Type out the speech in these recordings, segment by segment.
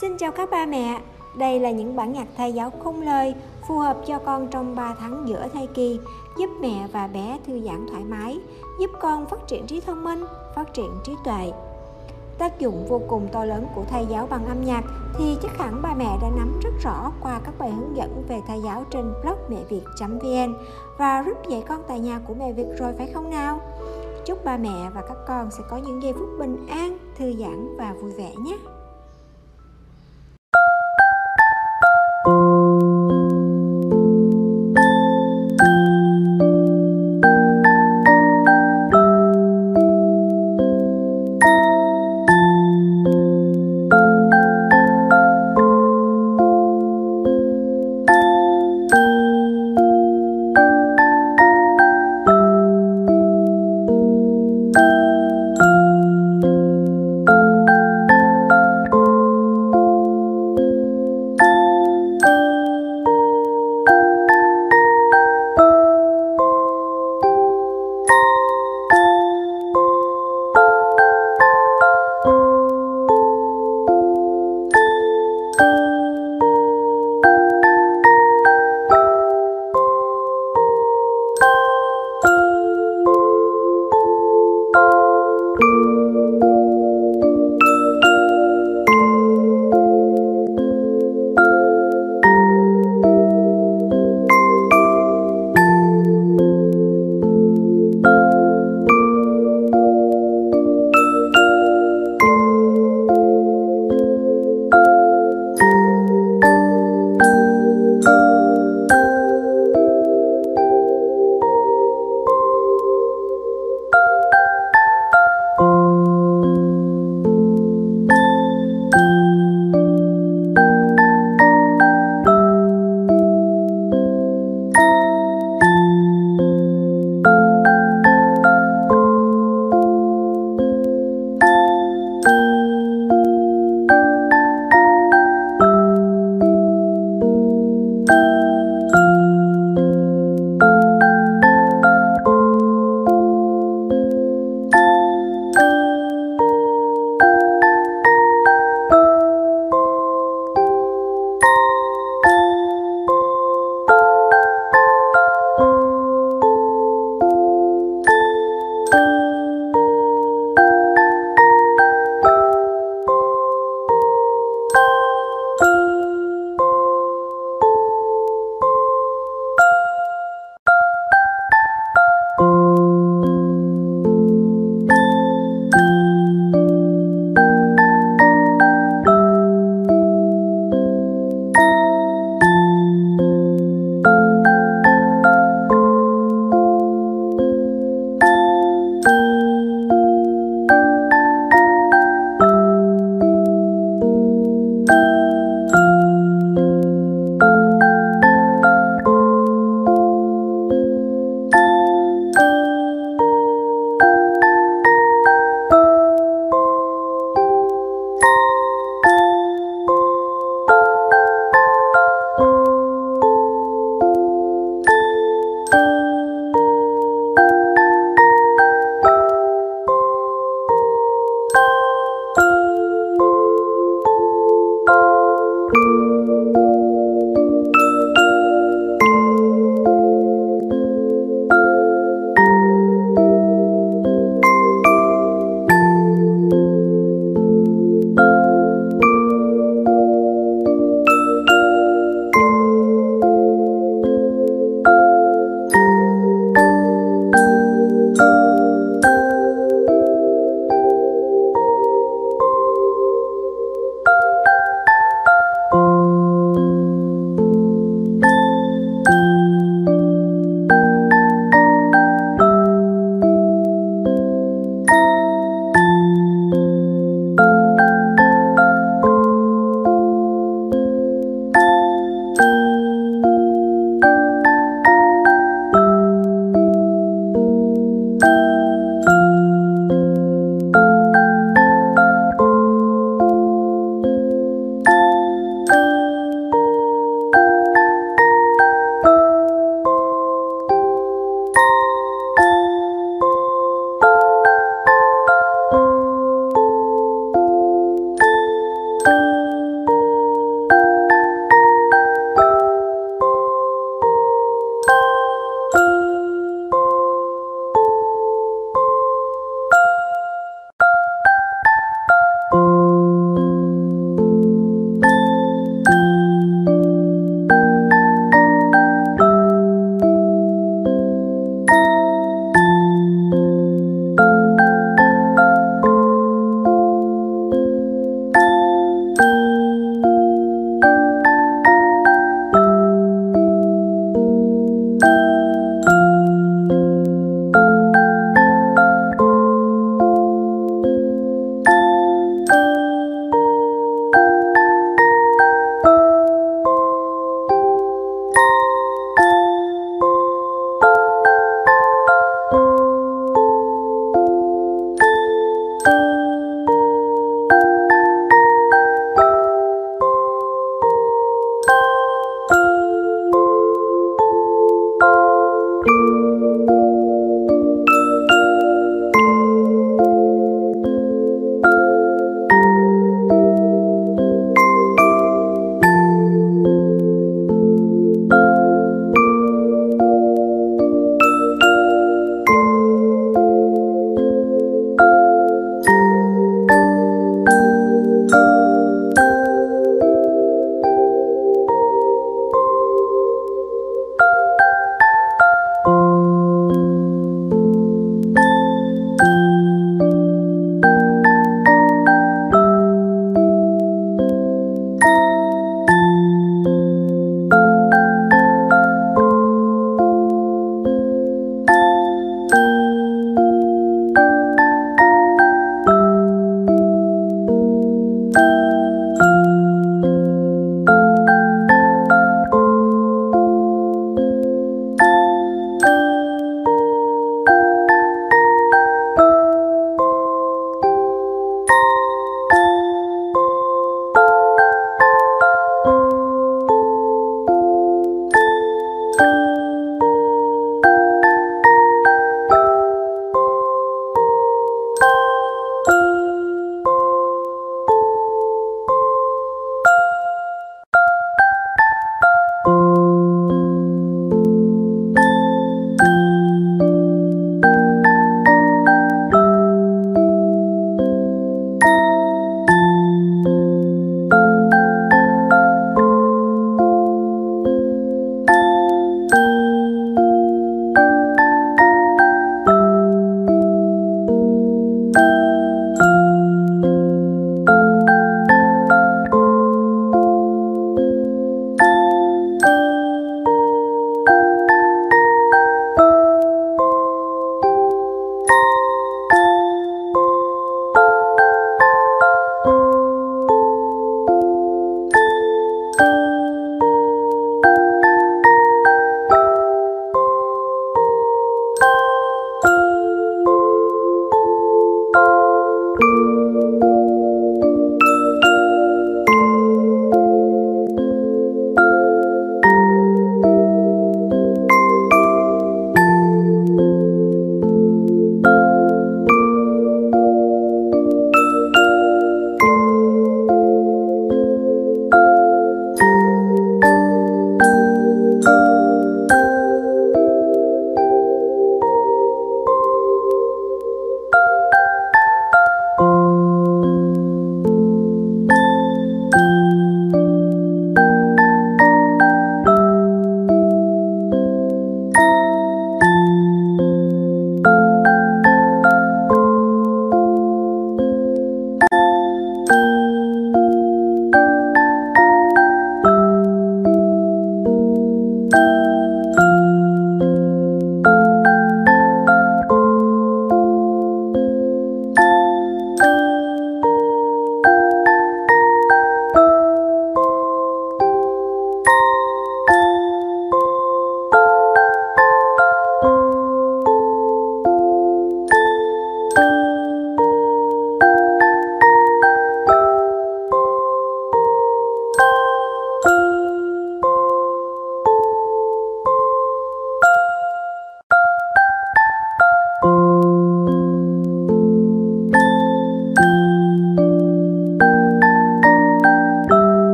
Xin chào các ba mẹ, đây là những bản nhạc thay giáo không lời phù hợp cho con trong 3 tháng giữa thai kỳ, giúp mẹ và bé thư giãn thoải mái, giúp con phát triển trí thông minh, phát triển trí tuệ. Tác dụng vô cùng to lớn của thay giáo bằng âm nhạc thì chắc hẳn ba mẹ đã nắm rất rõ qua các bài hướng dẫn về thay giáo trên blog mẹ việt.vn và group dạy con tại nhà của mẹ Việt rồi phải không nào? Chúc ba mẹ và các con sẽ có những giây phút bình an, thư giãn và vui vẻ nhé.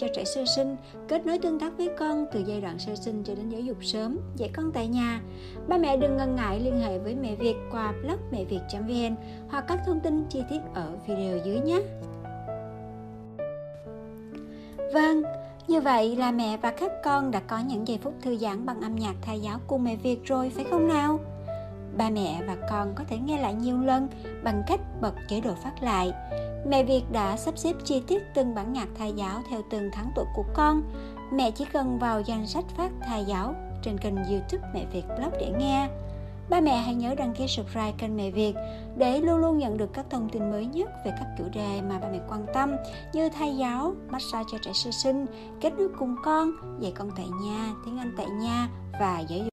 Cho trẻ sơ sinh, kết nối tương tác với con từ giai đoạn sơ sinh cho đến giáo dục sớm, dạy con tại nhà. Ba mẹ đừng ngần ngại liên hệ với mẹ Việt qua blog mẹ việt.vn hoặc các thông tin chi tiết ở video dưới nhé. Vâng, như vậy là mẹ và các con đã có những giây phút thư giãn bằng âm nhạc thai giáo cùng mẹ Việt rồi phải không nào? Ba mẹ và con có thể nghe lại nhiều lần bằng cách bật chế độ phát lại. Mẹ Việt đã sắp xếp chi tiết từng bản nhạc thai giáo theo từng tháng tuổi của con. Mẹ chỉ cần vào danh sách phát thai giáo trên kênh youtube Mẹ Việt Blog để nghe. Ba mẹ hãy nhớ đăng ký subscribe kênh Mẹ Việt để luôn luôn nhận được các thông tin mới nhất về các chủ đề mà ba mẹ quan tâm như thai giáo, massage cho trẻ sơ sinh, kết nối cùng con, dạy con tại nhà, tiếng Anh tại nhà và giáo dục